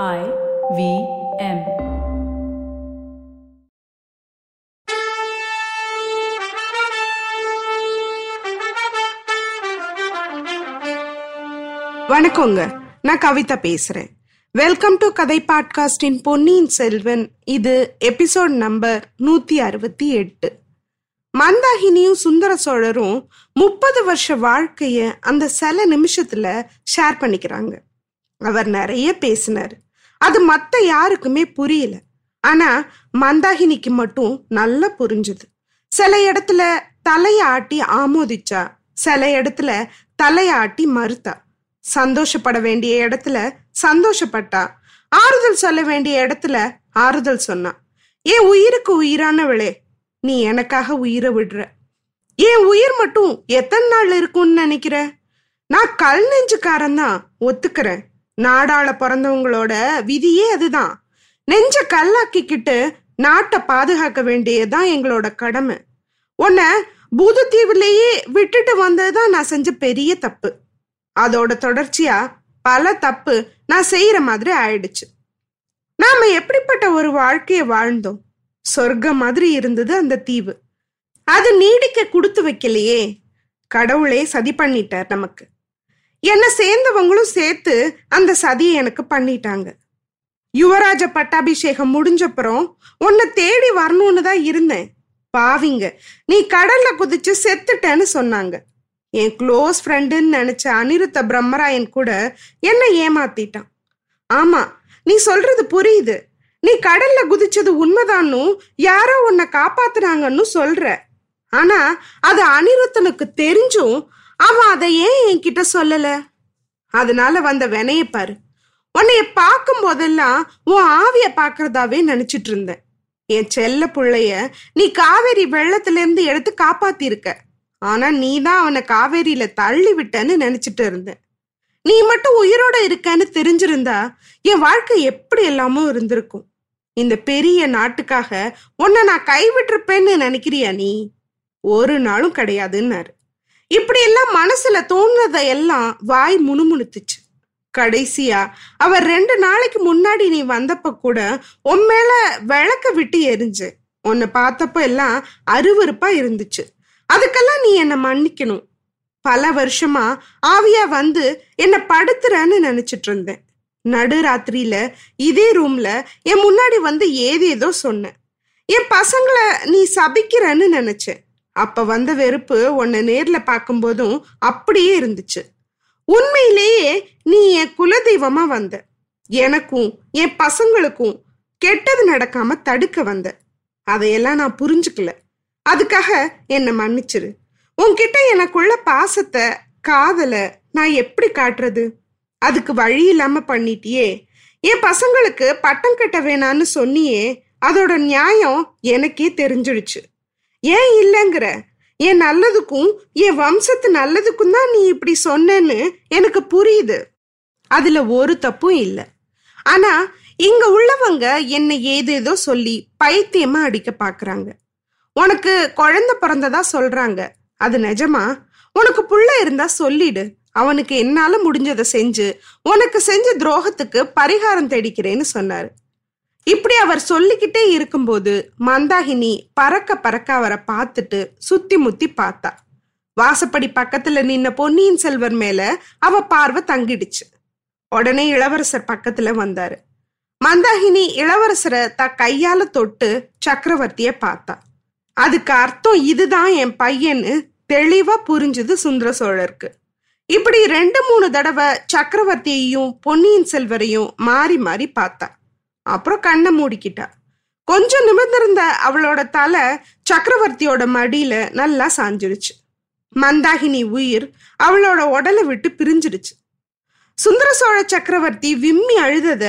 I V M. வணக்கங்க. நான் கவிதா பேசுறேன். வெல்கம் டு கதை பாட்காஸ்டின் பொன்னியின் செல்வன். இது எபிசோட் நம்பர் நூத்தி அறுபத்தி எட்டு. மந்தாகினியும் சுந்தர சோழரும் முப்பது வருஷ வாழ்க்கைய அந்த சில நிமிஷத்துல ஷேர் பண்ணிக்கிறாங்க. அவர் நிறைய பேசினார். அது மற்ற யாருக்குமே புரியல. ஆனா மந்தாகினிக்கு மட்டும் நல்லா புரிஞ்சுது. சில இடத்துல தலையை ஆட்டி ஆமோதிச்சா சில இடத்துல தலையை ஆட்டி மறுத்தா. சந்தோஷப்பட வேண்டிய இடத்துல சந்தோஷப்பட்டா. ஆறுதல் சொல்ல வேண்டிய இடத்துல ஆறுதல் சொன்னா. என் உயிருக்கு உயிரானவளே நீ எனக்காக உயிரை விடுற. என் உயிர் மட்டும் எத்தனை நாள் இருக்கும்னு நினைக்கிற? நான் கல் நெஞ்சுக்காரன் தான் ஒத்துக்கிறேன். நாடாள பிறந்தவங்களோட விதியே அதுதான். நெஞ்ச கல்லாக்கிக்கிட்டு நாட்டை பாதுகாக்க வேண்டியதுதான் எங்களோட கடமை. உன்னை பூதத்தீவுலேயே விட்டுட்டு வந்ததுதான் நான் செஞ்ச பெரிய தப்பு. அதோட தொடர்ச்சியா பல தப்பு நான் செய்யற மாதிரி ஆயிடுச்சு. நாம எப்படிப்பட்ட ஒரு வாழ்க்கையை வாழ்ந்தோம்? சொர்க்கம் மாதிரி இருந்தது அந்த தீவு. அது நீடிக்க கொடுத்து வைக்கலையே. கடவுளே சதி பண்ணிட்டார் நமக்கு. என்னை சேர்ந்தவங்களும் சேர்த்து அந்த சதியை எனக்கு பண்ணிட்டாங்க. யுவராஜ பட்டாபிஷேகம் முடிஞ்சப்புறம் உன்னை தேடி வரணும்னு தான் இருந்தேன். பாவிங்க நீ கடல்ல குதிச்சு செத்துட்டேன்னு சொன்னாங்க. என் க்ளோஸ் ஃப்ரெண்டுன்னு நினைச்ச அனிருத்த பிரம்மராயன் கூட என்னை ஏமாத்திட்டான். ஆமா நீ சொல்றது புரியுது. நீ கடல்ல குதிச்சது உண்மைதான்னும் யாரோ உன்னை காப்பாத்துனாங்கன்னு சொல்ற. ஆனா அது அனிருத்தனுக்கு தெரிஞ்சும் அவன் அதை ஏன் என்கிட்ட சொல்லல. அதனால வந்த வினைய பாரு. உன்னைய பார்க்கும் போதெல்லாம் உன் ஆவிய பாக்குறதாவே நினைச்சிட்டு இருந்தேன். என் செல்ல பிள்ளைய நீ காவேரி வெள்ளத்துல இருந்து எடுத்து காப்பாத்திருக்க. ஆனா நீ தான் அவனை காவேரியில தள்ளி விட்டன்னு நினைச்சிட்டு இருந்தேன். நீ மட்டும் உயிரோட இருக்கன்னு தெரிஞ்சிருந்தா என் வாழ்க்கை எப்படி எல்லாமோ இருந்திருக்கும். இந்த பெரிய நாட்டுக்காக உன்னை நான் கைவிட்டிருப்பேன்னு நினைக்கிறியா நீ? ஒரு நாளும் கிடையாதுன்னாரு. இப்படி எல்லாம் மனசுல தோணுனதை எல்லாம் வாய் முணுமுணுத்துச்சு. கடைசியா அவர் ரெண்டு நாளைக்கு முன்னாடி நீ வந்தப்ப கூட உன் மேல விளக்க விட்டு எரிஞ்சு உன்னை பார்த்தப்ப எல்லாம் அருவறுப்பா இருந்துச்சு. அதுக்கெல்லாம் நீ என்னை மன்னிக்கணும். பல வருஷமா ஆவியா வந்து என்னை படுத்துறன்னு நினைச்சிட்டு இருந்தேன். நடுராத்திரியில இதே ரூம்ல என் முன்னாடி வந்து ஏதேதோ சொன்னேன். என் பசங்களை நீ சபிக்கிறன்னு நினைச்சேன். அப்ப வந்த வெறுப்பு உன்னை நேர்ல பார்க்கும்போதும் அப்படியே இருந்துச்சு. உண்மையிலேயே நீ என் குலதெய்வமா வந்த. எனக்கும் என் பசங்களுக்கும் கெட்டது நடக்காம தடுக்க வந்த. அதையெல்லாம் நான் புரிஞ்சுக்கல. அதுக்காக என்னை மன்னிச்சிரு. உன்கிட்ட எனக்குள்ள பாசத்தை காதலை நான் எப்படி காட்டுறது? அதுக்கு வழி இல்லாம பண்ணிட்டியே. என் பசங்களுக்கு பட்டம் கட்ட வேணான்னு சொன்னியே. அதோட நியாயம் எனக்கே தெரிஞ்சிடுச்சு. ஏன் இல்லைங்கிற? என் நல்லதுக்கும் என் வம்சத்து நல்லதுக்கும் தான் நீ இப்படி சொன்னேன்னு எனக்கு புரியுது. அதுல ஒரு தப்பும் இல்லை. ஆனா இங்க உள்ளவங்க என்னை ஏதேதோ சொல்லி பைத்தியமா அடிக்க பாக்குறாங்க. உனக்கு குழந்தை பிறந்ததா சொல்றாங்க. அது நிஜமா? உனக்கு புள்ள இருந்தா சொல்லிடு. அவனுக்கு என்னால முடிஞ்சதை செஞ்சு உனக்கு செஞ்ச துரோகத்துக்கு பரிகாரம் தேடிக்கிறேன்னு சொன்னாரு. இப்படி அவர் சொல்லிக்கிட்டே இருக்கும்போது மந்தாகினி பறக்க பறக்க அவரை பார்த்துட்டு சுத்தி முத்தி பார்த்தா. வாசப்படி பக்கத்துல நின்ன பொன்னியின் செல்வர் மேல அவ பார்வை தங்கிடுச்சு. உடனே இளவரசர் பக்கத்துல வந்தாரு. மந்தாகினி இளவரசரை த கையால தொட்டு சக்கரவர்த்திய பார்த்தா. அதுக்கு அர்த்தம் இதுதான் என் பையன்னு தெளிவா புரிஞ்சுது சுந்தர சோழருக்கு. இப்படி ரெண்டு மூணு தடவை சக்கரவர்த்தியையும் பொன்னியின் செல்வரையும் மாறி மாறி பார்த்தா. அப்புறம் கண்ணை மூடிக்கிட்டா. கொஞ்சம் நிமிர்ந்திருந்த அவளோட தலை சக்கரவர்த்தியோட மடியில நல்லா சாஞ்சிருச்சு. மந்தாகினி உயிர் அவளோட உடலை விட்டு பிரிஞ்சிருச்சு சுந்தர சோழ சக்கரவர்த்தி விம்மி அழுதத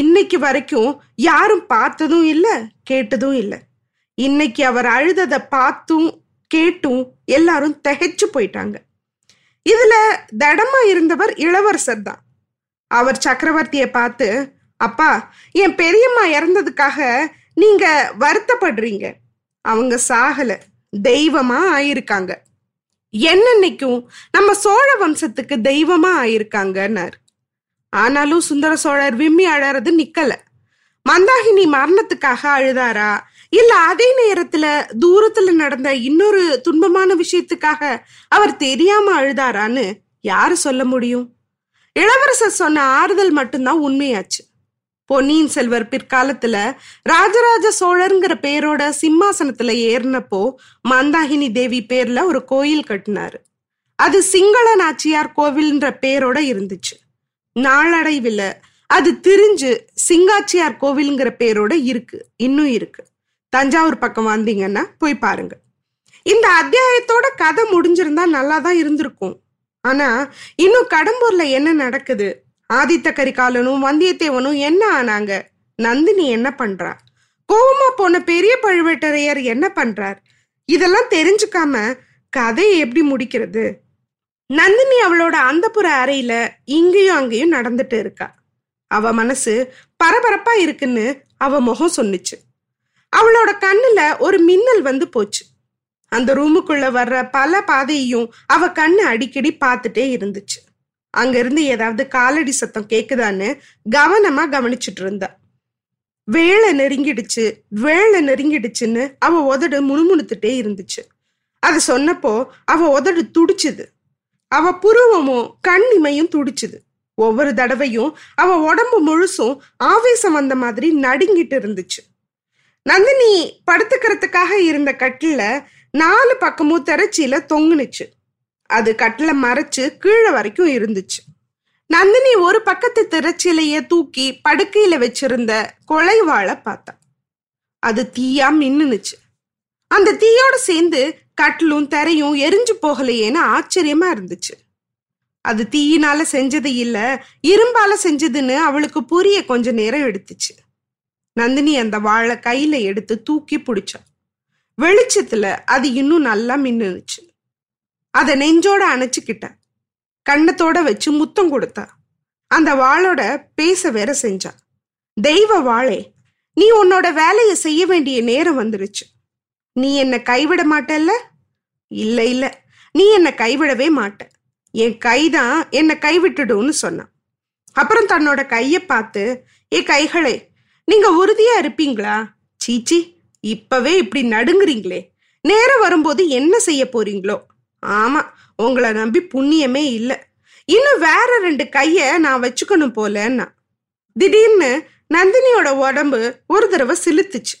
இன்னைக்கு வரைக்கும் யாரும் பார்த்ததும் இல்லை கேட்டதும் இல்லை. இன்னைக்கு அவர் அழுதத பார்த்தும் கேட்டும் எல்லாரும் திகைச்சு போயிட்டாங்க. இதுல தடமா இருந்தவர் இளவரசர் தான். அவர் சக்கரவர்த்தியை பார்த்து அப்பா என் பெரியம்மா இறந்ததுக்காக நீங்க வருத்தப்படுறீங்க. அவங்க சாகல. தெய்வமா ஆயிருக்காங்க. என்னன்னைக்கும் நம்ம சோழ வம்சத்துக்கு தெய்வமா ஆயிருக்காங்கன்னாரு. ஆனாலும் சுந்தர சோழர் விம்மி அழறது நிக்கல. மந்தாகினி மரணத்துக்காக அழுதாரா? இல்ல அதே நேரத்துல தூரத்துல நடந்த இன்னொரு துன்பமான விஷயத்துக்காக அவர் தெரியாம அழுதாரான்னு யாரு சொல்ல முடியும்? இளவரசர் சொன்ன ஆறுதல் மட்டும்தான் உண்மையாச்சு. பொன்னியின் செல்வர் பிற்காலத்துல ராஜராஜ சோழருங்கிற பேரோட சிம்மாசனத்துல ஏறினப்போ மந்தாகினி தேவி பேர்ல ஒரு கோயில் கட்டினாரு. அது சிங்கள நாச்சியார் கோவில்ன்ற பேரோட இருந்துச்சு. நாளடைவில் அது திரிஞ்சு சிங்காச்சியார் கோவில்ங்கிற பேரோட இருக்கு இன்னும் இருக்கு. தஞ்சாவூர் பக்கம் வந்தீங்கன்னா போய் பாருங்க. இந்த அத்தியாயத்தோட கதை முடிஞ்சிருந்தா நல்லா தான் இருந்திருக்கும். ஆனா இன்னும் கடம்பூர்ல என்ன நடக்குது? ஆதித்த கரிகாலனும் வந்தியத்தேவனும் என்ன ஆனாங்க? நந்தினி என்ன பண்றா? கோபமா போன பெரிய பழுவேட்டரையர் என்ன பண்றார்? இதெல்லாம் தெரிஞ்சுக்காம கதையை எப்படி முடிக்கிறது? நந்தினி அவளோட அந்தப்புற அறையில இங்கேயும் அங்கேயும் நடந்துட்டு இருக்கா. அவ மனசு பரபரப்பா இருக்குன்னு அவ முகம் சொன்னுச்சு. அவளோட கண்ணுல ஒரு மின்னல் வந்து போச்சு. அந்த ரூமுக்குள்ள வர்ற பல பாதையையும் அவ கண்ணு அடிக்கடி பார்த்துட்டே இருந்துச்சு. அங்கிருந்து ஏதாவது காலடி சத்தம் கேக்குதான்னு கவனமா கவனிச்சுட்டு இருந்தா வேலை நெருங்கிடுச்சு வேலை நெருங்கிடுச்சுன்னு அவ உதடு முணுமுணுத்துட்டே இருந்துச்சு. அது சொன்னப்போ அவ உதடு துடிச்சுது. அவ புருவமும் கண்ணிமையும் துடிச்சுது. ஒவ்வொரு தடவையும் அவ உடம்பு முழுசும் ஆவேசம் வந்த மாதிரி நடுங்கிட்டு இருந்துச்சு. நந்தினி படுத்துக்கிறதுக்காக இருந்த கட்டில நாலு பக்கமும் திரச்சியில தொங்குனுச்சு. அது கட்டில மறைச்சு கீழே வரைக்கும் இருந்துச்சு. நந்தினி ஒரு பக்கத்து திரைச்சிலைய தூக்கி படுக்கையில வச்சிருந்த கொலைவாளை பார்த்தா. அது தீயா மின்னுச்சு அந்த தீயோட சேர்ந்து கட்டிலும் தரையும் எரிஞ்சு போகலையேன்னு ஆச்சரியமா இருந்துச்சு. அது தீயினால செஞ்சது இல்ல இரும்பால செஞ்சதுன்னு அவளுக்கு புரிய கொஞ்ச நேரம் எடுத்துச்சு. நந்தினி அந்த வாழை கையில எடுத்து தூக்கி பிடிச்சா. வெளிச்சத்துல அது இன்னும் நல்லா மின்னுச்சு அதை நெஞ்சோட அணைச்சிக்கிட்ட. கண்ணத்தோட வச்சு முத்தம் கொடுத்தா. அந்த வாளோட பேச வேற செஞ்சா. தெய்வ வாளே நீ உன்னோட வேலையை செய்ய வேண்டிய நேரம் வந்துருச்சு. நீ என்ன கைவிட மாட்டல்ல? இல்ல இல்ல. நீ என்ன கைவிடவே மாட்ட. என் கைதான் என்னை கைவிட்டுடும்னு சொன்னான். அப்புறம் தன்னோட கைய பார்த்து ஏ கைகளே நீங்க உறுதியா இருப்பீங்களா? சீச்சி இப்பவே இப்படி நடுங்குறீங்களே. நேரம் வரும்போது என்ன செய்ய போறீங்களோ? ஆமா உங்களை நம்பி புண்ணியமே இல்லை. இன்னும் வேற ரெண்டு கைய நான் வச்சுக்கணும் போலன்னா. திடீர்னு நந்தினியோட உடம்பு ஒரு தடவை சிலுத்துச்சு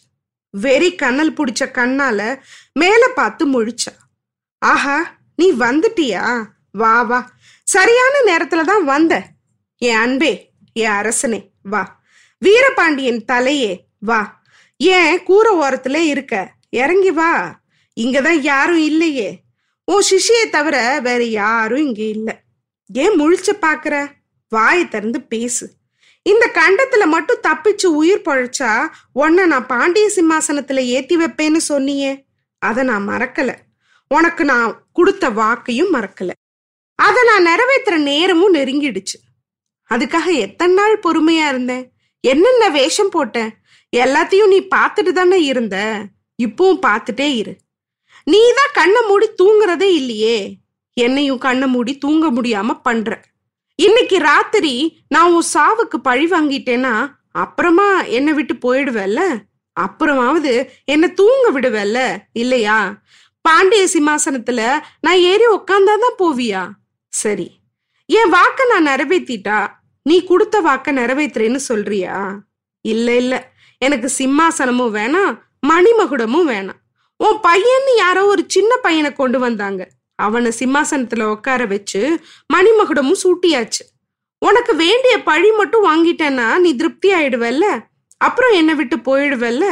வெறி கண்ணல் பிடிச்ச கண்ணால மேல பார்த்து முழிச்சா. ஆஹா நீ வந்துட்டியா? வா வா. சரியான நேரத்துல தான் வந்த. என் அன்பே என் அரசனே வா. வீரபாண்டியன் தலையே வா. ஏன் கூரை ஓரத்துல இருக்க? இறங்கி வா. இங்கதான் யாரும் இல்லையே. உன் சிஷியை தவிர வேற யாரும் இங்க இல்ல. ஏன் முழிச்ச பாக்குற? வாயை திறந்து பேசு. இந்த கண்டத்துல மட்டும் தப்பிச்சு உயிர் பழைச்சா உன்னை நான் பாண்டிய சிம்மாசனத்துல ஏத்தி வைப்பேன்னு சொன்னியே. அதை நான் மறக்கல. உனக்கு நான் கொடுத்த வாக்கையும் மறக்கல. அதை நான் நிறைவேற்றுற நேரமும் நெருங்கிடுச்சு. அதுக்காக எத்தனை நாள் பொறுமையா இருந்தேன்? என்னென்ன வேஷம் போட்டேன்? எல்லாத்தையும் நீ பார்த்துட்டு தானே இருந்த? இப்பவும் பார்த்துட்டே இரு. நீ தான் கண்ணை மூடி தூங்குறதே இல்லையே. என்னையும் கண்ணை மூடி தூங்க முடியாம பண்ற. இன்னைக்கு ராத்திரி நான் உன் சாவுக்கு பழி வாங்கிட்டேன்னா அப்புறமா என்னை விட்டு போயிடுவேல்ல? அப்புறமாவது என்ன தூங்க விடுவேல்ல? இல்லையா? பாண்டிய சிம்மாசனத்துல நான் ஏறி உக்காந்தாதான் போவியா? சரி. என் வாக்க நான் நிறைவேற்றிட்டா நீ கொடுத்த வாக்க நிறைவேற்றுறேன்னு சொல்றியா? இல்ல இல்ல. எனக்கு சிம்மாசனமும் வேணாம் மணிமகுடமும் வேணாம். உன் பையன்னு யாரோ ஒரு சின்ன பையனை கொண்டு வந்தாங்க. அவனை சிம்மாசனத்துல உட்கார வச்சு மணிமகுடமும் சூட்டியாச்சு. உனக்கு வேண்டிய பழி மட்டும் வாங்கிட்டேன்னா நீ திருப்தி ஆயிடுவல்ல? அப்புறம் என்னை விட்டு போயிடுவல்ல?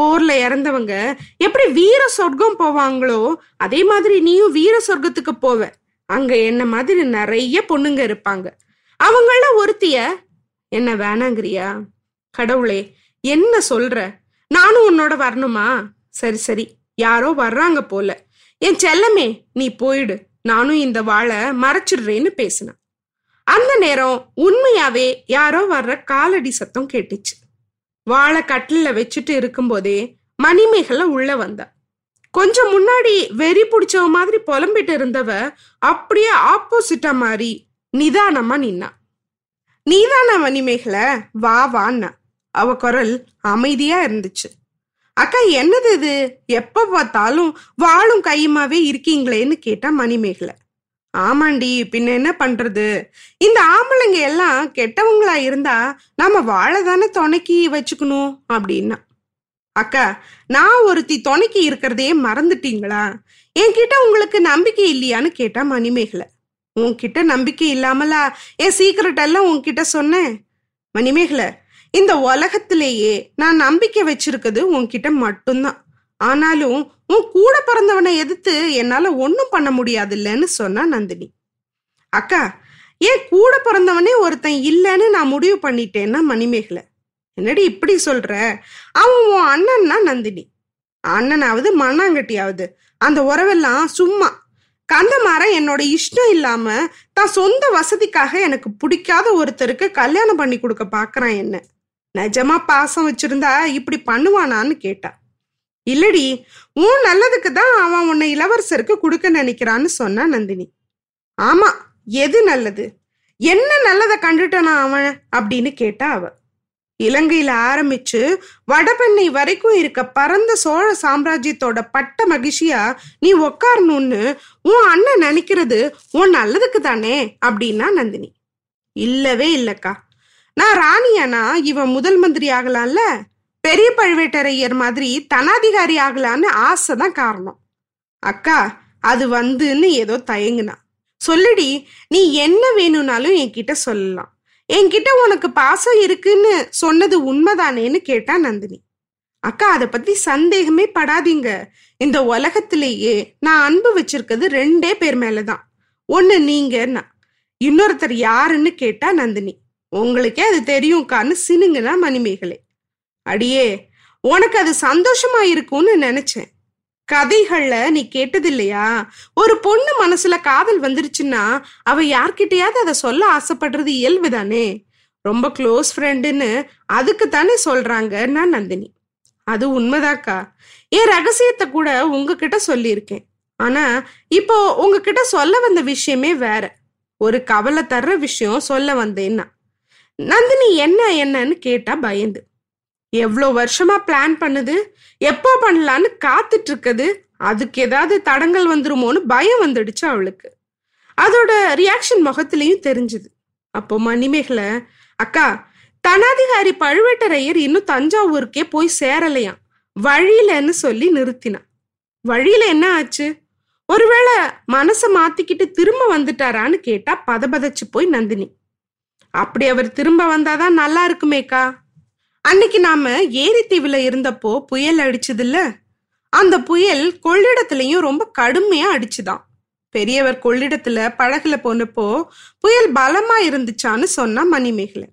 போர்ல இறந்தவங்க எப்படி வீர சொர்க்கம் போவாங்களோ அதே மாதிரி நீயும் வீர சொர்க்கத்துக்கு போவ. அங்க என்ன மாதிரி நிறைய பொண்ணுங்க இருப்பாங்க. அவங்கள ஒருத்திய என்ன வேணாங்கிறியா? கடவுளே என்ன சொல்ற? நானும் உன்னோட வரணுமா? சரி சரி. யாரோ வர்றாங்க போல. என் செல்லமே நீ போயிடு. நானும் இந்த வாழை மறைச்சிடுறேன்னு பேசினான். அந்த நேரம் உண்மையாவே யாரோ வர்ற காலடி சத்தம் கேட்டுச்சு. வாழை கட்டில வச்சுட்டு இருக்கும்போதே மணிமேகலை உள்ள வந்தா. கொஞ்சம் முன்னாடி வெறி பிடிச்சவ மாதிரி புலம்பிட்டு இருந்தவ அப்படியே ஆப்போசிட்டா மாறி நிதானமா நின்னா. நீதான மணிமேகல? வா வான்னா. அவ குரல் அமைதியா இருந்துச்சு. அக்கா என்னது இது? எப்ப பார்த்தாலும் வாழும் கையுமாவே இருக்கீங்களேன்னு கேட்டா மணிமேகலை. ஆமாண்டி பின்ன என்ன பண்றது? இந்த ஆம்பளைங்க எல்லாம் கெட்டவங்களா இருந்தா நாம வாழ தானே துணைக்கி வச்சுக்கணும் அப்படின்னா. அக்கா நான் ஒருத்தி துணைக்கி இருக்கிறதையே மறந்துட்டீங்களா? என்கிட்ட உங்களுக்கு நம்பிக்கை இல்லையான்னு கேட்டா மணிமேகலை. உன்கிட்ட நம்பிக்கை இல்லாமலா என் சீக்கிரட் எல்லாம் உன்கிட்ட சொன்னேன்? மணிமேகலை இந்த உலகத்திலேயே நான் நம்பிக்கை வச்சிருக்கிறது உன்கிட்ட மட்டும்தான். ஆனாலும் உன் கூட பிறந்தவனை எதிர்த்து என்னால ஒன்றும் பண்ண முடியாது இல்லைன்னு சொன்னா நந்தினி. அக்கா ஏன் கூட பிறந்தவனே ஒருத்தன் இல்லைன்னு நான் முடிவு பண்ணிட்டேன்னா மணிமேகலை. என்னடி இப்படி சொல்ற? அவன் உன் அண்ணன்னா நந்தினி. அண்ணனாவது மண்ணாங்கட்டியாவது. அந்த உறவெல்லாம் சும்மா. கந்தமாரன் என்னோட இஷ்டம் இல்லாம தான் சொந்த வசதிக்காக எனக்கு பிடிக்காத ஒருத்தருக்கு கல்யாணம் பண்ணி கொடுக்க பாக்குறான் என்ன. நிஜமா பாசம் வச்சிருந்தா இப்படி பண்ணுவானான்னு கேட்டா. இல்லடி உன் நல்லதுக்கு தான் அவன் உன்னை இளவரசருக்கு கொடுக்க நினைக்கிறான்னு சொன்னா நந்தினி. ஆமா எது நல்லது? என்ன நல்லதை கண்டுட்டனா அவன் அப்படின்னு கேட்டா அவ. இலங்கையில ஆரம்பிச்சு வடபெண்ணை வரைக்கும் இருக்க பரந்த சோழ சாம்ராஜ்யத்தோட பட்ட மகிழ்ச்சியா நீ உக்காரணும்னு உன் அண்ணன் நினைக்கிறது உன் நல்லதுக்கு தானே அப்படின்னா நந்தினி. இல்லவே இல்லக்கா. நான் ராணியானா? இவன் முதல் மந்திரி ஆகலாம்ல? பெரிய பழுவேட்டரையர் மாதிரி தனாதிகாரி ஆகலான்னு ஆசைதான் காரணம். அக்கா அது வந்துன்னு ஏதோ தயங்குனா. சொல்லுடி நீ என்ன வேணும்னாலும் என்கிட்ட சொல்லலாம். என்கிட்ட உனக்கு பாசம் இருக்குன்னு சொன்னது உண்மைதானேன்னு கேட்டா நந்தினி. அக்கா அதை பத்தி சந்தேகமே படாதீங்க. இந்த உலகத்திலேயே நான் அன்பு வச்சிருக்கிறது ரெண்டே பேர் மேலதான். ஒன்னு நீங்கன்னா இன்னொருத்தர் யாருன்னு கேட்டா நந்தினி. உங்களுக்கே அது தெரியும்க்கான்னு சினுங்கன்னா மணிமேகலை. அடியே உனக்கு அது சந்தோஷமா இருக்கும்னு நினைச்சேன். கதைகள்ல நீ கேட்டது இல்லையா ஒரு பொண்ணு மனசுல காதல் வந்துருச்சுன்னா அவ யார்கிட்டயாவது அதை சொல்ல ஆசைப்படுறது இயல்பு தானே ரொம்ப க்ளோஸ் ஃப்ரெண்டுன்னு அதுக்கு தானே சொல்றாங்கன்னா நந்தினி. அது உண்மைதாக்கா. என் ரகசியத்தை கூட உங்ககிட்ட சொல்லியிருக்கேன். ஆனா இப்போ உங்ககிட்ட சொல்ல வந்த விஷயமே வேற. ஒரு கவலை தர்ற விஷயம் சொல்ல வந்தேன்னா. நந்தினி என்ன என்னன்னு கேட்டா பயந்து. எவ்வளோ வருஷமா பிளான் பண்ணுது? எப்போ பண்ணலான்னு காத்துட்டு இருக்குது அதுக்கு ஏதாவது தடங்கள் வந்துருமோன்னு பயம் வந்துடுச்சு அவளுக்கு. அதோட ரியாக்ஷன் முகத்திலையும் தெரிஞ்சுது. அப்போ மணிமேகலை அக்கா தனாதிகாரி பழுவேட்டரையர் இன்னும் தஞ்சாவூருக்கே போய் சேரலையாம். வழியிலன்னு சொல்லி நிறுத்தினான். வழியில என்ன ஆச்சு? ஒருவேளை மனசை மாத்திக்கிட்டு திரும்ப வந்துட்டாரான்னு கேட்டா பதபதச்சு போய் நந்தினி. அப்படி அவர் திரும்ப வந்தாதான் நல்லா இருக்குமேக்கா? அன்னைக்கு நாம ஏரித்தீவுல இருந்தப்போ புயல் அடிச்சதுல்ல? அந்த புயல் கொள்ளிடத்துலயும் ரொம்ப கடுமையா அடிச்சுதான். பெரியவர் கொள்ளிடத்துல படகுல போனப்போ புயல் பலமா இருந்துச்சான்னு சொன்னா மணிமேகலை.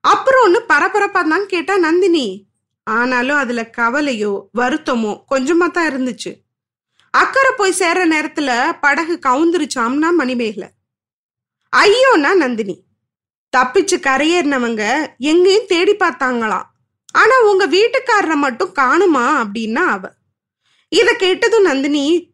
அப்புறம் ஒண்ணு பரபரப்பா தான் கேட்டா நந்தினி. ஆனாலும் அதுல கவலையோ வருத்தமோ கொஞ்சமா தான் இருந்துச்சு. அக்கறை போய் சேர்ற நேரத்துல படகு கவுந்துருச்சாம்னா மணிமேகலை. ஐயோனா நந்தினி. தப்பிச்சு கரையேறினவங்க எங்கேயும் தேடி பார்த்தாங்களாம். ஆனா உங்க வீட்டுக்காரரை மட்டும் காணுமா அப்படின்னா அவ. இத கேட்டதும் நந்தினி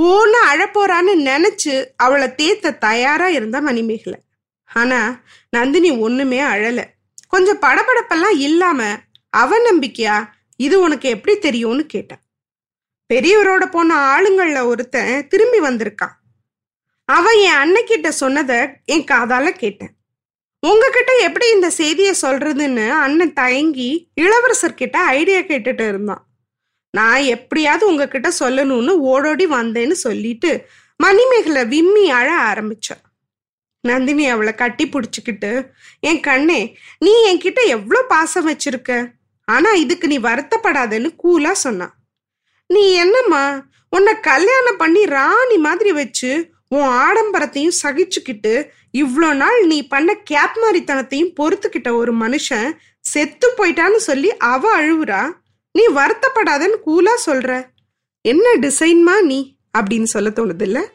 ஓன்னு அழப்போறான்னு நினைச்சு அவளை தேத்த தயாரா இருந்தா மணிமேகலை. ஆனா நந்தினி ஒண்ணுமே அழல. கொஞ்சம் படபடப்பெல்லாம் இல்லாம அவ நம்பிக்கையா? இது உனக்கு எப்படி தெரியும்னு கேட்டான் பெரியவரோட போன ஆளுங்கள்ல ஒருத்தன் திரும்பி வந்திருக்கான். அவன் என் அன்னைக்கிட்ட சொன்னதை என் காதால கேட்டேன். உங்ககிட்ட எப்படி இந்த செய்தியை சொல்றதுன்னு அண்ணன் தயங்கி இளவரசர் கிட்ட ஐடியா கேட்டுட்டு இருந்தான். நான் எப்படியாவது உங்ககிட்ட சொல்லணும்னு ஓடோடி வந்தேன்னு சொல்லிட்டு மணிமேகலை விம்மி அழ ஆரம்பிச்சான் நந்தினி அவளை கட்டி பிடிச்சிக்கிட்டு என் கண்ணே நீ என்கிட்ட எவ்வளோ பாசம் வச்சிருக்க? ஆனா இதுக்கு நீ வருத்தப்படாதேன்னு கூலா சொன்னான். நீ என்னம்மா உன்னை கல்யாணம் பண்ணி ராணி மாதிரி வச்சு உன் ஆடம்பரத்தையும் சகிச்சுக்கிட்டு இவ்வளோ நாள் நீ பண்ண கேப் மாதிரித்தனத்தையும் பொறுத்துக்கிட்ட ஒரு மனுஷன் செத்து போயிட்டான்னு சொல்லி அவ அழுவுறா. நீ வருத்தப்படாதன்னு கூலா சொல்ற. என்ன டிசைன்மா நீ? அப்படின்னு சொல்ல தோணுது இல்ல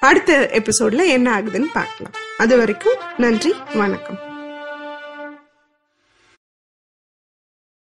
அடுத்த எபிசோட்ல என்ன ஆகுதுன்னு பார்க்கலாம். அது வரைக்கும் நன்றி வணக்கம்.